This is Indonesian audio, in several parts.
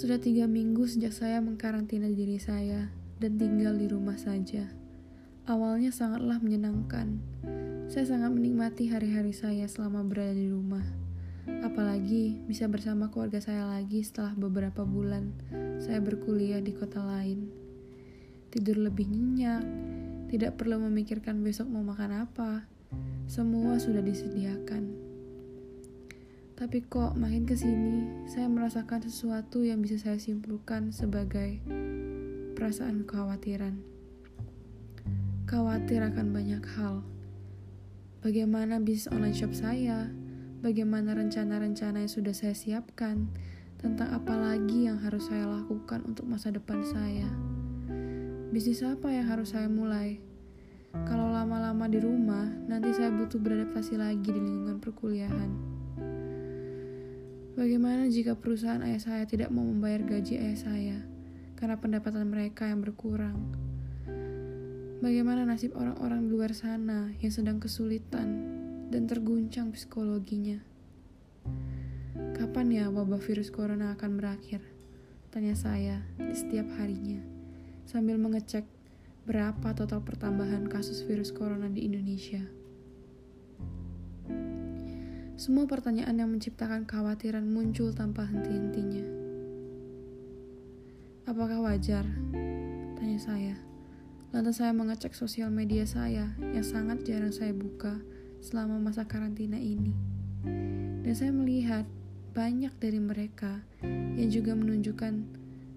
Sudah tiga minggu sejak saya mengkarantina diri saya dan tinggal di rumah saja. Awalnya sangatlah menyenangkan. Saya sangat menikmati hari-hari saya selama berada di rumah. Apalagi bisa bersama keluarga saya lagi setelah beberapa bulan saya berkuliah di kota lain. Tidur lebih nyenyak, tidak perlu memikirkan besok mau makan apa. Semua sudah disediakan. Tapi kok makin ke sini, saya merasakan sesuatu yang bisa saya simpulkan sebagai perasaan kekhawatiran. Khawatir akan banyak hal. Bagaimana bisnis online shop saya, bagaimana rencana-rencana yang sudah saya siapkan, tentang apa lagi yang harus saya lakukan untuk masa depan saya. Bisnis apa yang harus saya mulai? Kalau lama-lama di rumah, nanti saya butuh beradaptasi lagi di lingkungan perkuliahan. Bagaimana jika perusahaan ayah saya tidak mau membayar gaji ayah saya karena pendapatan mereka yang berkurang? Bagaimana nasib orang-orang di luar sana yang sedang kesulitan dan terguncang psikologinya? Kapan ya wabah virus corona akan berakhir? Tanya saya di setiap harinya sambil mengecek berapa total pertambahan kasus virus corona di Indonesia. Semua pertanyaan yang menciptakan kekhawatiran muncul tanpa henti-hentinya. Apakah wajar? Tanya saya. Lantas saya mengecek sosial media saya yang sangat jarang saya buka selama masa karantina ini. Dan saya melihat banyak dari mereka yang juga menunjukkan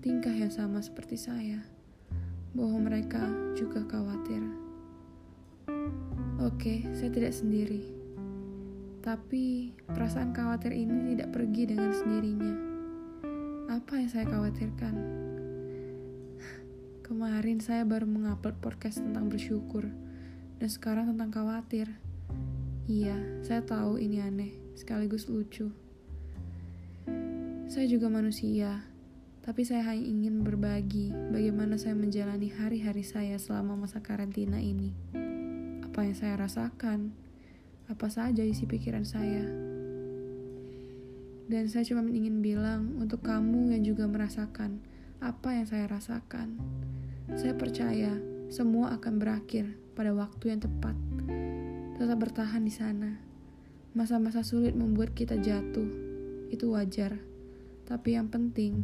tingkah yang sama seperti saya. Bahwa mereka juga khawatir. Oke, saya tidak sendiri tapi perasaan khawatir ini tidak pergi dengan sendirinya. Apa yang saya khawatirkan? Kemarin saya baru mengupload podcast tentang bersyukur, dan sekarang tentang khawatir. Iya, saya tahu ini aneh, sekaligus lucu. Saya juga manusia, tapi saya hanya ingin berbagi bagaimana saya menjalani hari-hari saya selama masa karantina ini. Apa yang saya rasakan, apa saja isi pikiran saya. Dan saya cuma ingin bilang untuk kamu yang juga merasakan apa yang saya rasakan. Saya percaya semua akan berakhir pada waktu yang tepat. Tetap bertahan di sana. Masa-masa sulit membuat kita jatuh. Itu wajar. Tapi yang penting,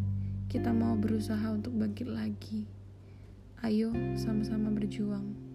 kita mau berusaha untuk bangkit lagi. Ayo sama-sama berjuang.